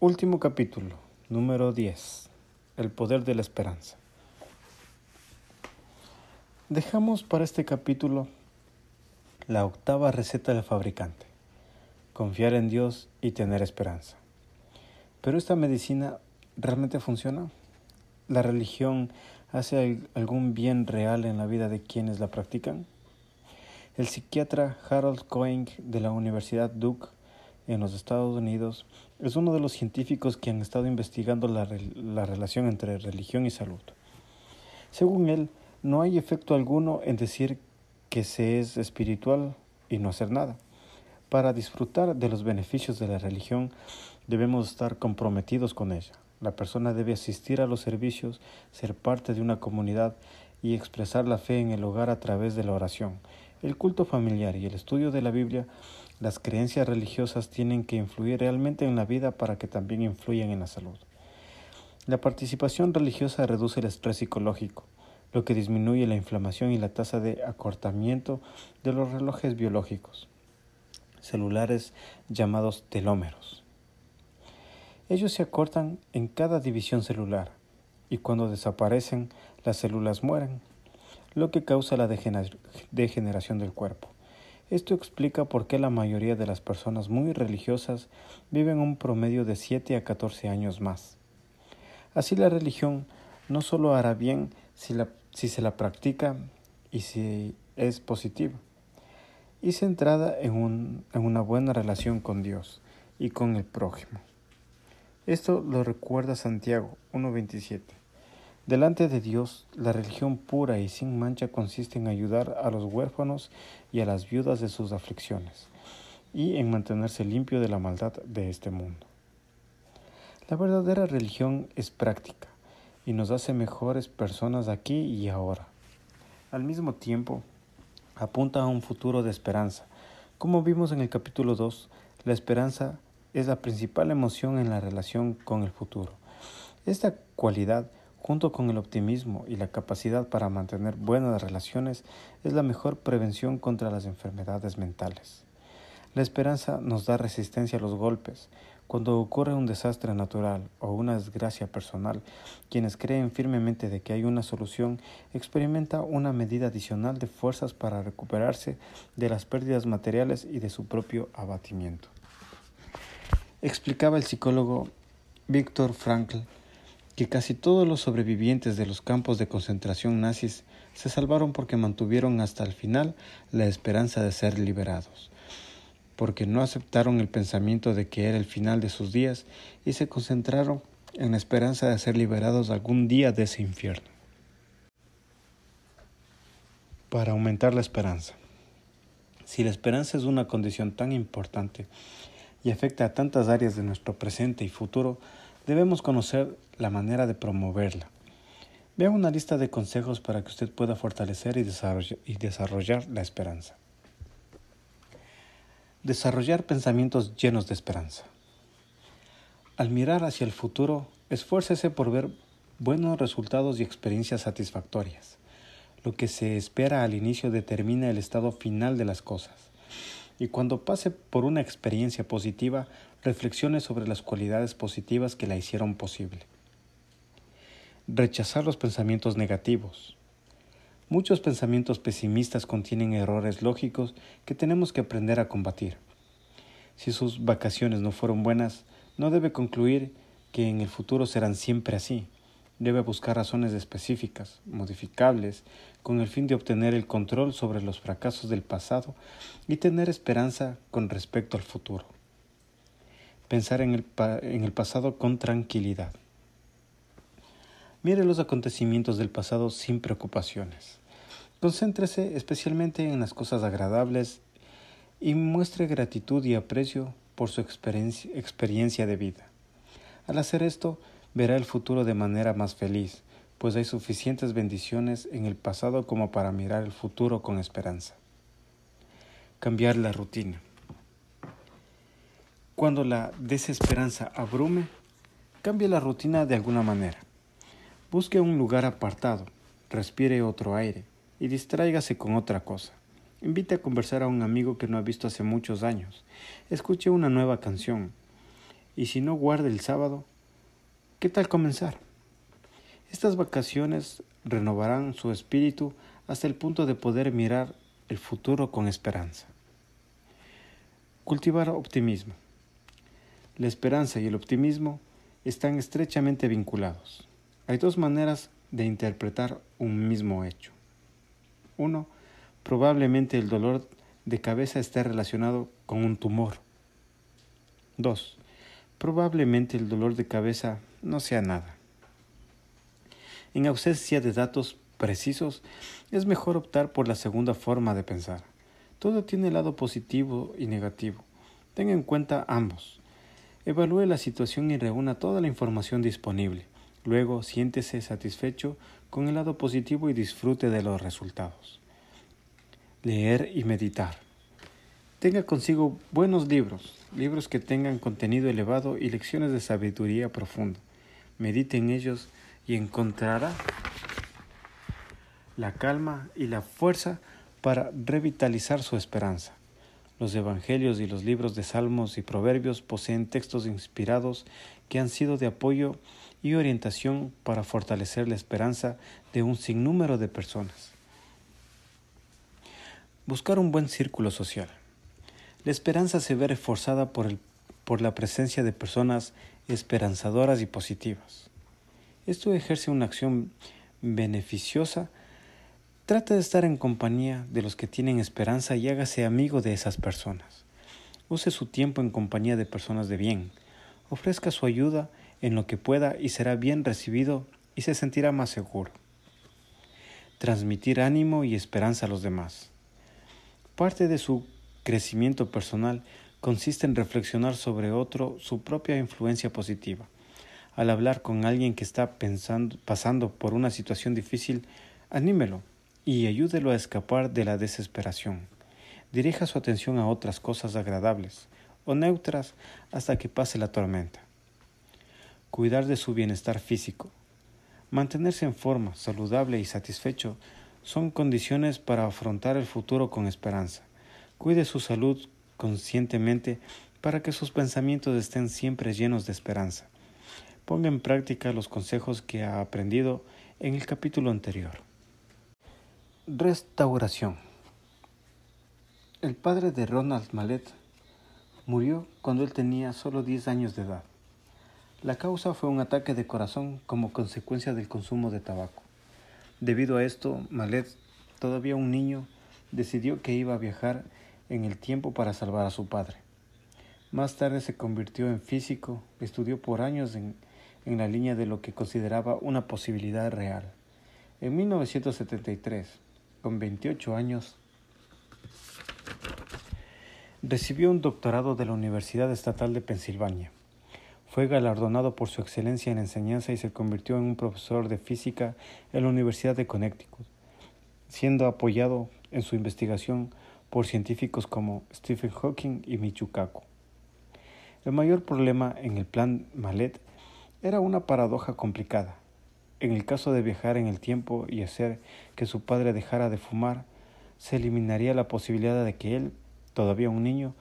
Último capítulo, número 10. El poder de la esperanza. Dejamos para este capítulo la octava receta del fabricante. Confiar en Dios y tener esperanza. Pero esta medicina realmente funciona. ¿La religión hace algún bien real en la vida de quienes la practican? El psiquiatra Harold Cohen de la Universidad Duke en los Estados Unidos es uno de los científicos que han estado investigando la, la, relación entre religión y salud. Según él, no hay efecto alguno en decir que se es espiritual y no hacer nada. Para disfrutar de los beneficios de la religión debemos estar comprometidos con ella. La persona debe asistir a los servicios, ser parte de una comunidad y expresar la fe en el hogar a través de la oración. El culto familiar y el estudio de la Biblia las creencias religiosas tienen que influir realmente en la vida para que también influyan en la salud. La participación religiosa reduce el estrés psicológico, lo que disminuye la inflamación y la tasa de acortamiento de los relojes biológicos celulares llamados telómeros. Ellos se acortan en cada división celular y cuando desaparecen las células mueren, lo que causa la degeneración del cuerpo. Esto explica por qué la mayoría de las personas muy religiosas viven un promedio de 7 a 14 años más. Así la religión no solo hará bien si, se la practica y si es positiva, y centrada en, en una buena relación con Dios y con el prójimo. Esto lo recuerda Santiago 1.27. Delante de Dios, la religión pura y sin mancha consiste en ayudar a los huérfanos y a las viudas de sus aflicciones, y en mantenerse limpio de la maldad de este mundo. La verdadera religión es práctica y nos hace mejores personas aquí y ahora. Al mismo tiempo, apunta a un futuro de esperanza. Como vimos en el capítulo 2, la esperanza es la principal emoción en la relación con el futuro. Esta cualidad junto con el optimismo y la capacidad para mantener buenas relaciones, es la mejor prevención contra las enfermedades mentales. La esperanza nos da resistencia a los golpes. Cuando ocurre un desastre natural o una desgracia personal, quienes creen firmemente de que hay una solución experimenta una medida adicional de fuerzas para recuperarse de las pérdidas materiales y de su propio abatimiento. Explicaba el psicólogo Víctor Frankl que casi todos los sobrevivientes de los campos de concentración nazis se salvaron porque mantuvieron hasta el final la esperanza de ser liberados, porque no aceptaron el pensamiento de que era el final de sus días y se concentraron en la esperanza de ser liberados algún día de ese infierno. Para aumentar la esperanza. Si la esperanza es una condición tan importante y afecta a tantas áreas de nuestro presente y futuro, debemos conocer la manera de promoverla. Vea una lista de consejos para que usted pueda fortalecer y desarrollar, la esperanza. Desarrollar pensamientos llenos de esperanza. Al mirar hacia el futuro, esfuércese por ver buenos resultados y experiencias satisfactorias. Lo que se espera al inicio determina el estado final de las cosas. Y cuando pase por una experiencia positiva, reflexione sobre las cualidades positivas que la hicieron posible. Rechazar los pensamientos negativos. Muchos pensamientos pesimistas contienen errores lógicos que tenemos que aprender a combatir. Si sus vacaciones no fueron buenas, no debe concluir que en el futuro serán siempre así. Debe buscar razones específicas, modificables, con el fin de obtener el control sobre los fracasos del pasado y tener esperanza con respecto al futuro pensar en el, pasado con tranquilidad. Mire los acontecimientos del pasado sin preocupaciones. Concéntrese especialmente en las cosas agradables y muestre gratitud y aprecio por su experiencia de vida. Al hacer esto, verá el futuro de manera más feliz, pues hay suficientes bendiciones en el pasado como para mirar el futuro con esperanza. Cambiar la rutina. Cuando la desesperanza abrume, cambie la rutina de alguna manera. Busque un lugar apartado, respire otro aire y distráigase con otra cosa. Invite a conversar a un amigo que no ha visto hace muchos años. Escuche una nueva canción. Y si no guarda el sábado, ¿qué tal comenzar? Estas vacaciones renovarán su espíritu hasta el punto de poder mirar el futuro con esperanza. Cultivar optimismo. La esperanza y el optimismo están estrechamente vinculados. Hay dos maneras de interpretar un mismo hecho. Uno, probablemente el dolor de cabeza esté relacionado con un tumor. 2. Probablemente el dolor de cabeza no sea nada. En ausencia de datos precisos, es mejor optar por la segunda forma de pensar. Todo tiene lado positivo y negativo. Tenga en cuenta ambos. Evalúe la situación y reúna toda la información disponible. Luego siéntese satisfecho con el lado positivo y disfrute de los resultados leer y meditar. Tenga consigo buenos libros, libros que tengan contenido elevado y lecciones de sabiduría profunda. Medite en ellos y encontrará la calma y la fuerza para revitalizar su esperanza. Los evangelios y los libros de salmos y proverbios poseen textos inspirados que han sido de apoyo y orientación para fortalecer la esperanza de un sinnúmero de personas. Buscar un buen círculo social. La esperanza se ve reforzada por, el, por la presencia de personas esperanzadoras y positivas. Esto ejerce una acción beneficiosa. Trata de estar en compañía de los que tienen esperanza y hágase amigo de esas personas. Use su tiempo en compañía de personas de bien. Ofrezca su ayuda en lo que pueda y será bien recibido y se sentirá más seguro. Transmitir ánimo y esperanza a los demás. Parte de su crecimiento personal consiste en reflexionar sobre otro su propia influencia positiva. Al hablar con alguien que está pensando, pasando por una situación difícil, anímelo y ayúdelo a escapar de la desesperación. Dirija su atención a otras cosas agradables o neutras hasta que pase la tormenta. Cuidar de su bienestar físico. Mantenerse en forma, saludable y satisfecho son condiciones para afrontar el futuro con esperanza. Cuide su salud conscientemente para que sus pensamientos estén siempre llenos de esperanza. Ponga en práctica los consejos que ha aprendido en el capítulo anterior. Restauración. El padre de Ronald Mallet murió cuando él tenía solo 10 años de edad. La causa fue un ataque de corazón como consecuencia del consumo de tabaco. Debido a esto, Malet, todavía un niño, decidió que iba a viajar en el tiempo para salvar a su padre. Más tarde se convirtió en físico, estudió por años en, en la línea de lo que consideraba una posibilidad real. En 1973, con 28 años, recibió un doctorado de la Universidad Estatal de Pensilvania. Fue galardonado por su excelencia en enseñanza y se convirtió en un profesor de física en la Universidad de Connecticut, siendo apoyado en su investigación por científicos como Stephen Hawking y Michio Kaku. El mayor problema en el plan Malet era una paradoja complicada. En el caso de viajar en el tiempo y hacer que su padre dejara de fumar, se eliminaría la posibilidad de que él, todavía un niño,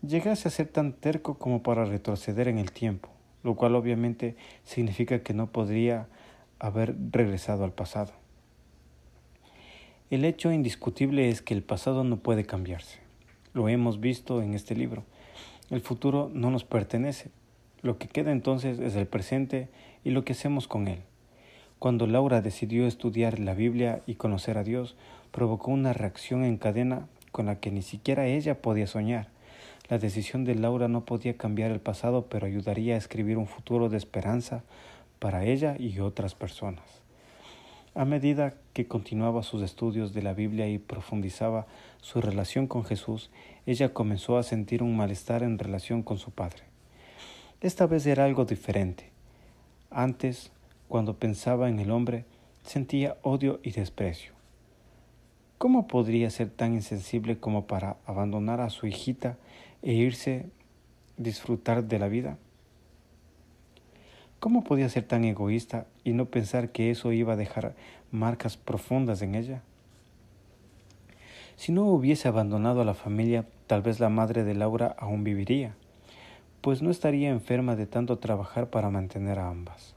llegase a ser tan terco como para retroceder en el tiempo, lo cual obviamente significa que no podría haber regresado al pasado. El hecho indiscutible es que el pasado no puede cambiarse. Lo hemos visto en este libro. El futuro no nos pertenece. Lo que queda entonces es el presente y lo que hacemos con él. Cuando Laura decidió estudiar la Biblia y conocer a Dios, provocó una reacción en cadena con la que ni siquiera ella podía soñar. La decisión de Laura no podía cambiar el pasado, pero ayudaría a escribir un futuro de esperanza para ella y otras personas. A medida que continuaba sus estudios de la Biblia y profundizaba su relación con Jesús, ella comenzó a sentir un malestar en relación con su padre. Esta vez era algo diferente. Antes, cuando pensaba en el hombre, sentía odio y desprecio. ¿Cómo podría ser tan insensible como para abandonar a su hijita e irse disfrutar de la vida? ¿Cómo podía ser tan egoísta y no pensar que eso iba a dejar marcas profundas en ella? Si no hubiese abandonado a la familia, tal vez la madre de Laura aún viviría, pues no estaría enferma de tanto trabajar para mantener a ambas.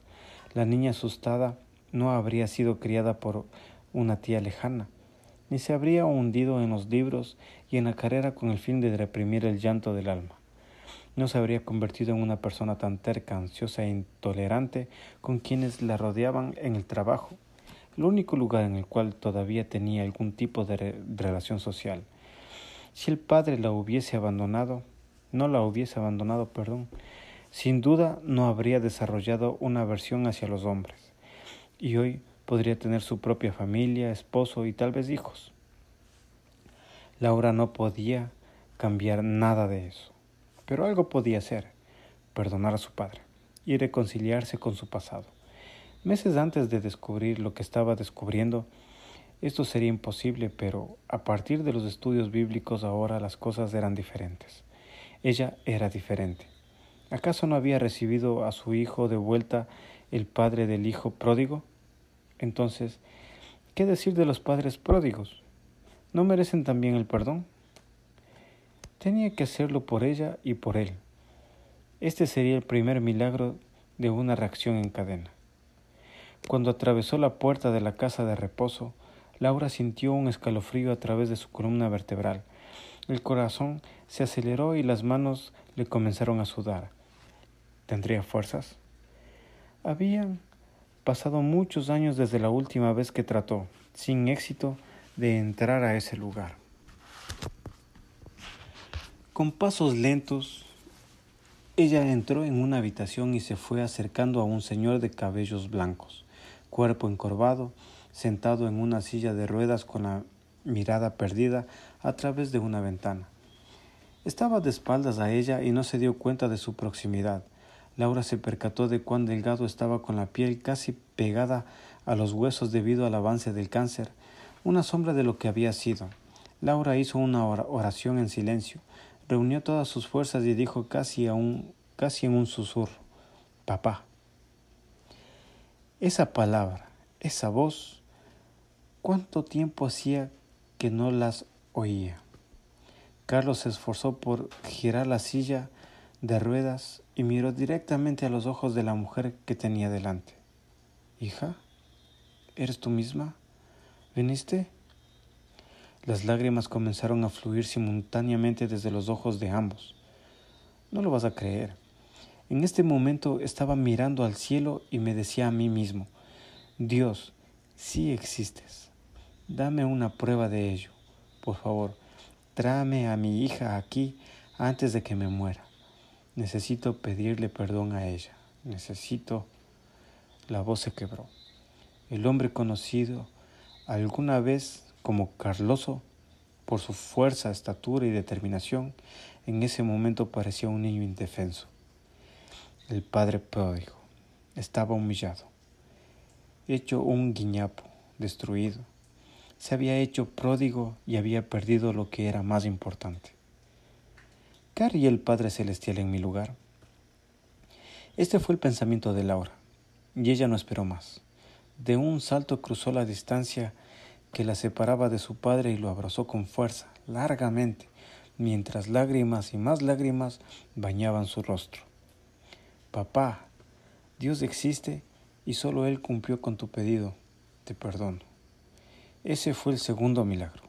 La niña asustada no habría sido criada por una tía lejana, ni se habría hundido en los libros y en la carrera con el fin de reprimir el llanto del alma no se habría convertido en una persona tan terca, ansiosa e intolerante con quienes la rodeaban en el trabajo, el único lugar en el cual todavía tenía algún tipo de relación social. Si el padre la hubiese abandonado, no la hubiese abandonado, perdón, sin duda no habría desarrollado una aversión hacia los hombres, y hoy podría tener su propia familia, esposo y tal vez hijos. Laura no podía cambiar nada de eso. Pero algo podía hacer, perdonar a su padre y reconciliarse con su pasado. Meses antes de descubrir lo que estaba descubriendo, esto sería imposible, pero a partir de los estudios bíblicos ahora las cosas eran diferentes. Ella era diferente. ¿Acaso no había recibido a su hijo de vuelta el padre del hijo pródigo? Entonces, ¿qué decir de los padres pródigos? ¿No merecen también el perdón? Tenía que hacerlo por ella y por él. Este sería el primer milagro de una reacción en cadena. Cuando atravesó la puerta de la casa de reposo, Laura sintió un escalofrío a través de su columna vertebral. El corazón se aceleró y las manos le comenzaron a sudar. ¿Tendría fuerzas? Habían pasado muchos años desde la última vez que trató, sin éxito, de entrar a ese lugar. Con pasos lentos, ella entró en una habitación y se fue acercando a un señor de cabellos blancos, cuerpo encorvado, sentado en una silla de ruedas con la mirada perdida a través de una ventana. Estaba de espaldas a ella y no se dio cuenta de su proximidad. Laura se percató de cuán delgado estaba con la piel casi pegada a los huesos debido al avance del cáncer, una sombra de lo que había sido. Laura hizo una oración en silencio, reunió todas sus fuerzas y dijo casi, casi en un susurro, papá. Esa palabra, esa voz, ¿cuánto tiempo hacía que no las oía? Carlos se esforzó por girar la silla de ruedas y miró directamente a los ojos de la mujer que tenía delante. Hija, ¿eres tú misma? ¿Viniste? Las lágrimas comenzaron a fluir simultáneamente desde los ojos de ambos. No lo vas a creer. En este momento estaba mirando al cielo y me decía a mí mismo, Dios, sí existes. Dame una prueba de ello. Por favor, tráeme a mi hija aquí antes de que me muera. Necesito pedirle perdón a ella. Necesito... La voz se quebró. El hombre conocido alguna vez como Carloso, por su fuerza, estatura y determinación, en ese momento parecía un niño indefenso. El padre pródigo estaba humillado, hecho un guiñapo, destruido. Se había hecho pródigo y había perdido lo que era más importante. ¿Qué haría el Padre Celestial en mi lugar? Este fue el pensamiento de Laura, y ella no esperó más. De un salto cruzó la distancia que la separaba de su padre y lo abrazó con fuerza, largamente, mientras lágrimas y más lágrimas bañaban su rostro. Papá, Dios existe y solo Él cumplió con tu pedido. Te perdono. Ese fue el segundo milagro.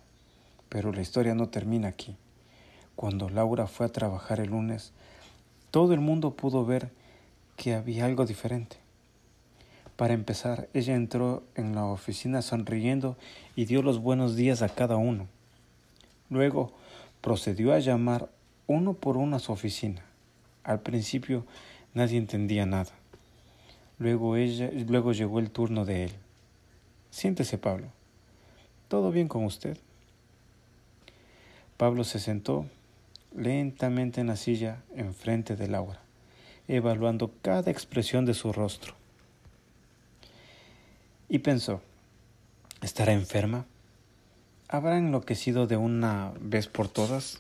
Pero la historia no termina aquí. Cuando Laura fue a trabajar el lunes, todo el mundo pudo ver que había algo diferente. Para empezar, ella entró en la oficina sonriendo y dio los buenos días a cada uno. Luego procedió a llamar uno por uno a su oficina. Al principio nadie entendía nada. Luego, ella, luego llegó el turno de él. Siéntese, Pablo. ¿Todo bien con usted? Pablo se sentó lentamente en la silla enfrente de Laura, evaluando cada expresión de su rostro y pensó, ¿estará enferma? ¿Habrá enloquecido de una vez por todas?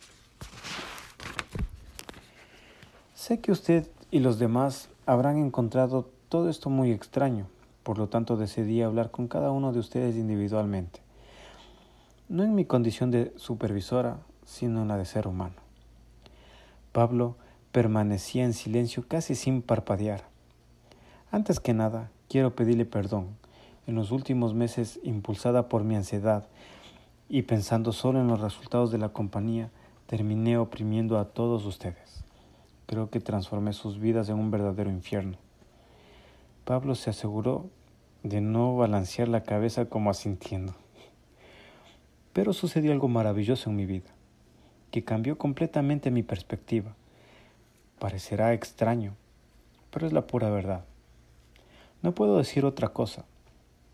Sé que usted y los demás habrán encontrado todo esto muy extraño, por lo tanto decidí hablar con cada uno de ustedes individualmente. No en mi condición de supervisora, sino en la de ser humano. Pablo permanecía en silencio casi sin parpadear. Antes que nada, quiero pedirle perdón. En los últimos meses, impulsada por mi ansiedad y pensando solo en los resultados de la compañía, terminé oprimiendo a todos ustedes. Creo que transformé sus vidas en un verdadero infierno. Pablo se aseguró de no balancear la cabeza como asintiendo. Pero sucedió algo maravilloso en mi vida, que cambió completamente mi perspectiva. Parecerá extraño, pero es la pura verdad. No puedo decir otra cosa.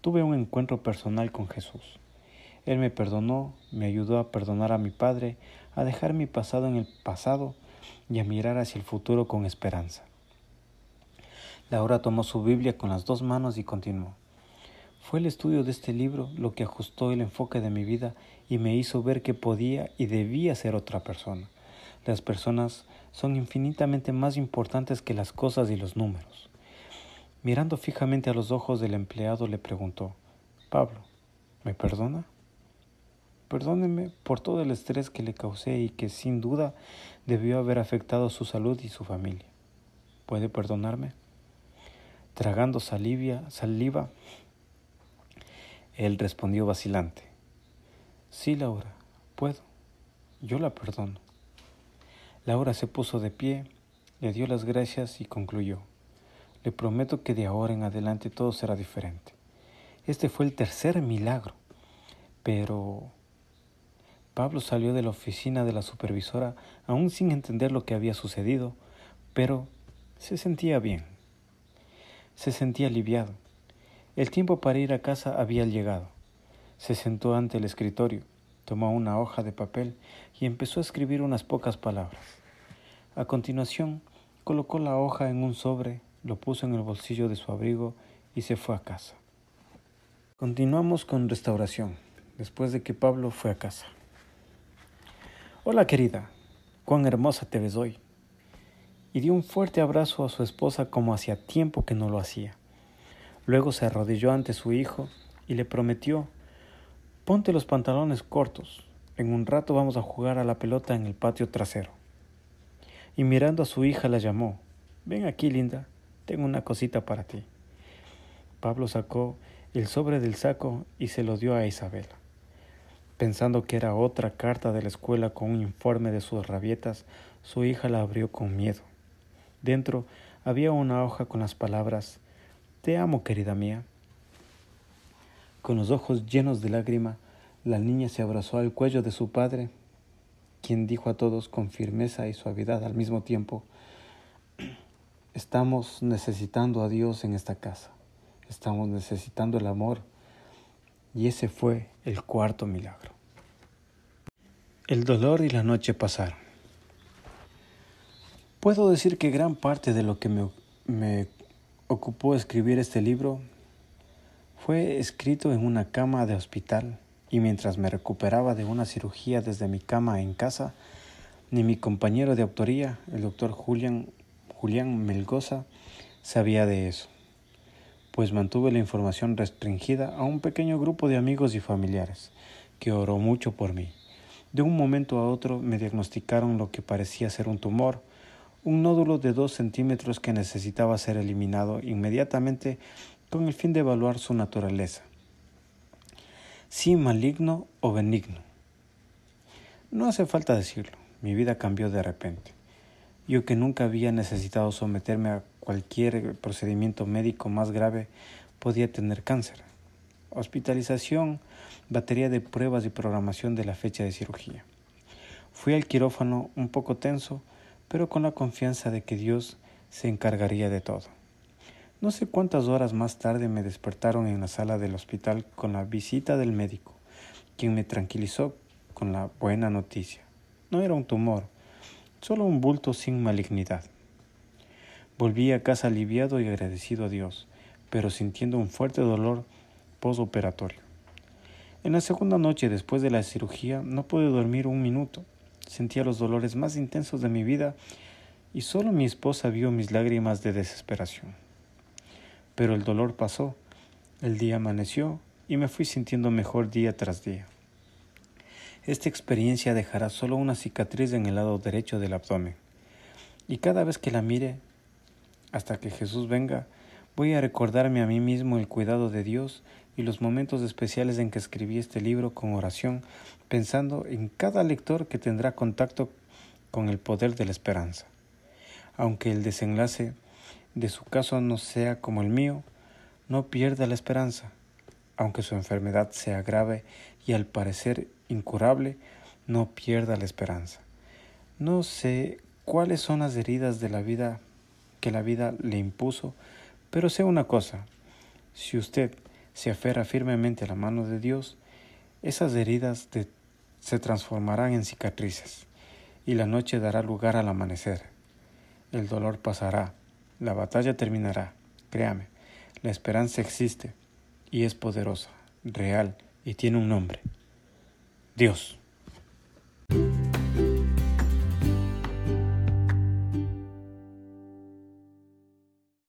Tuve un encuentro personal con Jesús. Él me perdonó, me ayudó a perdonar a mi Padre, a dejar mi pasado en el pasado y a mirar hacia el futuro con esperanza. Laura tomó su Biblia con las dos manos y continuó. Fue el estudio de este libro lo que ajustó el enfoque de mi vida y me hizo ver que podía y debía ser otra persona. Las personas son infinitamente más importantes que las cosas y los números. Mirando fijamente a los ojos del empleado le preguntó, Pablo, ¿me perdona? Perdóneme por todo el estrés que le causé y que sin duda debió haber afectado su salud y su familia. ¿Puede perdonarme? Tragando salivia, saliva, él respondió vacilante. Sí, Laura, puedo. Yo la perdono. Laura se puso de pie, le dio las gracias y concluyó. Le prometo que de ahora en adelante todo será diferente. Este fue el tercer milagro. Pero Pablo salió de la oficina de la supervisora aún sin entender lo que había sucedido, pero se sentía bien. Se sentía aliviado. El tiempo para ir a casa había llegado. Se sentó ante el escritorio, tomó una hoja de papel y empezó a escribir unas pocas palabras. A continuación, colocó la hoja en un sobre, lo puso en el bolsillo de su abrigo y se fue a casa. Continuamos con restauración, después de que Pablo fue a casa. Hola querida, cuán hermosa te ves hoy. Y dio un fuerte abrazo a su esposa como hacía tiempo que no lo hacía. Luego se arrodilló ante su hijo y le prometió, ponte los pantalones cortos, en un rato vamos a jugar a la pelota en el patio trasero. Y mirando a su hija la llamó, ven aquí linda, tengo una cosita para ti. Pablo sacó el sobre del saco y se lo dio a Isabela. Pensando que era otra carta de la escuela con un informe de sus rabietas, su hija la abrió con miedo. Dentro había una hoja con las palabras te amo, querida mía. Con los ojos llenos de lágrima, la niña se abrazó al cuello de su padre, quien dijo a todos con firmeza y suavidad al mismo tiempo, estamos necesitando a Dios en esta casa, estamos necesitando el amor, y ese fue el cuarto milagro. El dolor y la noche pasaron. Puedo decir que gran parte de lo que me, me ocupó escribir este libro fue escrito en una cama de hospital y mientras me recuperaba de una cirugía desde mi cama en casa, ni mi compañero de autoría, el doctor Julián, Julián Melgoza, sabía de eso, pues mantuve la información restringida a un pequeño grupo de amigos y familiares, que oró mucho por mí. De un momento a otro me diagnosticaron lo que parecía ser un tumor, un nódulo de dos centímetros que necesitaba ser eliminado inmediatamente con el fin de evaluar su naturaleza, si maligno o benigno. No hace falta decirlo, mi vida cambió de repente. Yo que nunca había necesitado someterme a cualquier procedimiento médico más grave, podía tener cáncer. Hospitalización, batería de pruebas y programación de la fecha de cirugía. Fui al quirófano un poco tenso, pero con la confianza de que Dios se encargaría de todo. No sé cuántas horas más tarde me despertaron en la sala del hospital con la visita del médico, quien me tranquilizó con la buena noticia. No era un tumor, solo un bulto sin malignidad. Volví a casa aliviado y agradecido a Dios, pero sintiendo un fuerte dolor posoperatorio. En la segunda noche después de la cirugía no pude dormir un minuto. Sentía los dolores más intensos de mi vida y solo mi esposa vio mis lágrimas de desesperación. Pero el dolor pasó, el día amaneció y me fui sintiendo mejor día tras día. esta experiencia dejará solo una cicatriz en el lado derecho del abdomen. Y cada vez que la mire, hasta que Jesús venga, voy a recordarme a mí mismo el cuidado de Dios y los momentos especiales en que escribí este libro con oración, pensando en cada lector que tendrá contacto con el poder de la esperanza. Aunque el desenlace de su caso no sea como el mío, no pierda la esperanza. Aunque su enfermedad sea grave y al parecer incurable, no pierda la esperanza. No sé cuáles son las heridas de la vida que la vida le impuso, pero sé una cosa, si usted se aferra firmemente a la mano de Dios, esas heridas se transformarán en cicatrices y la noche dará lugar al amanecer. El dolor pasará, la batalla terminará, créame, la esperanza existe y es poderosa, real y tiene un nombre. Dios.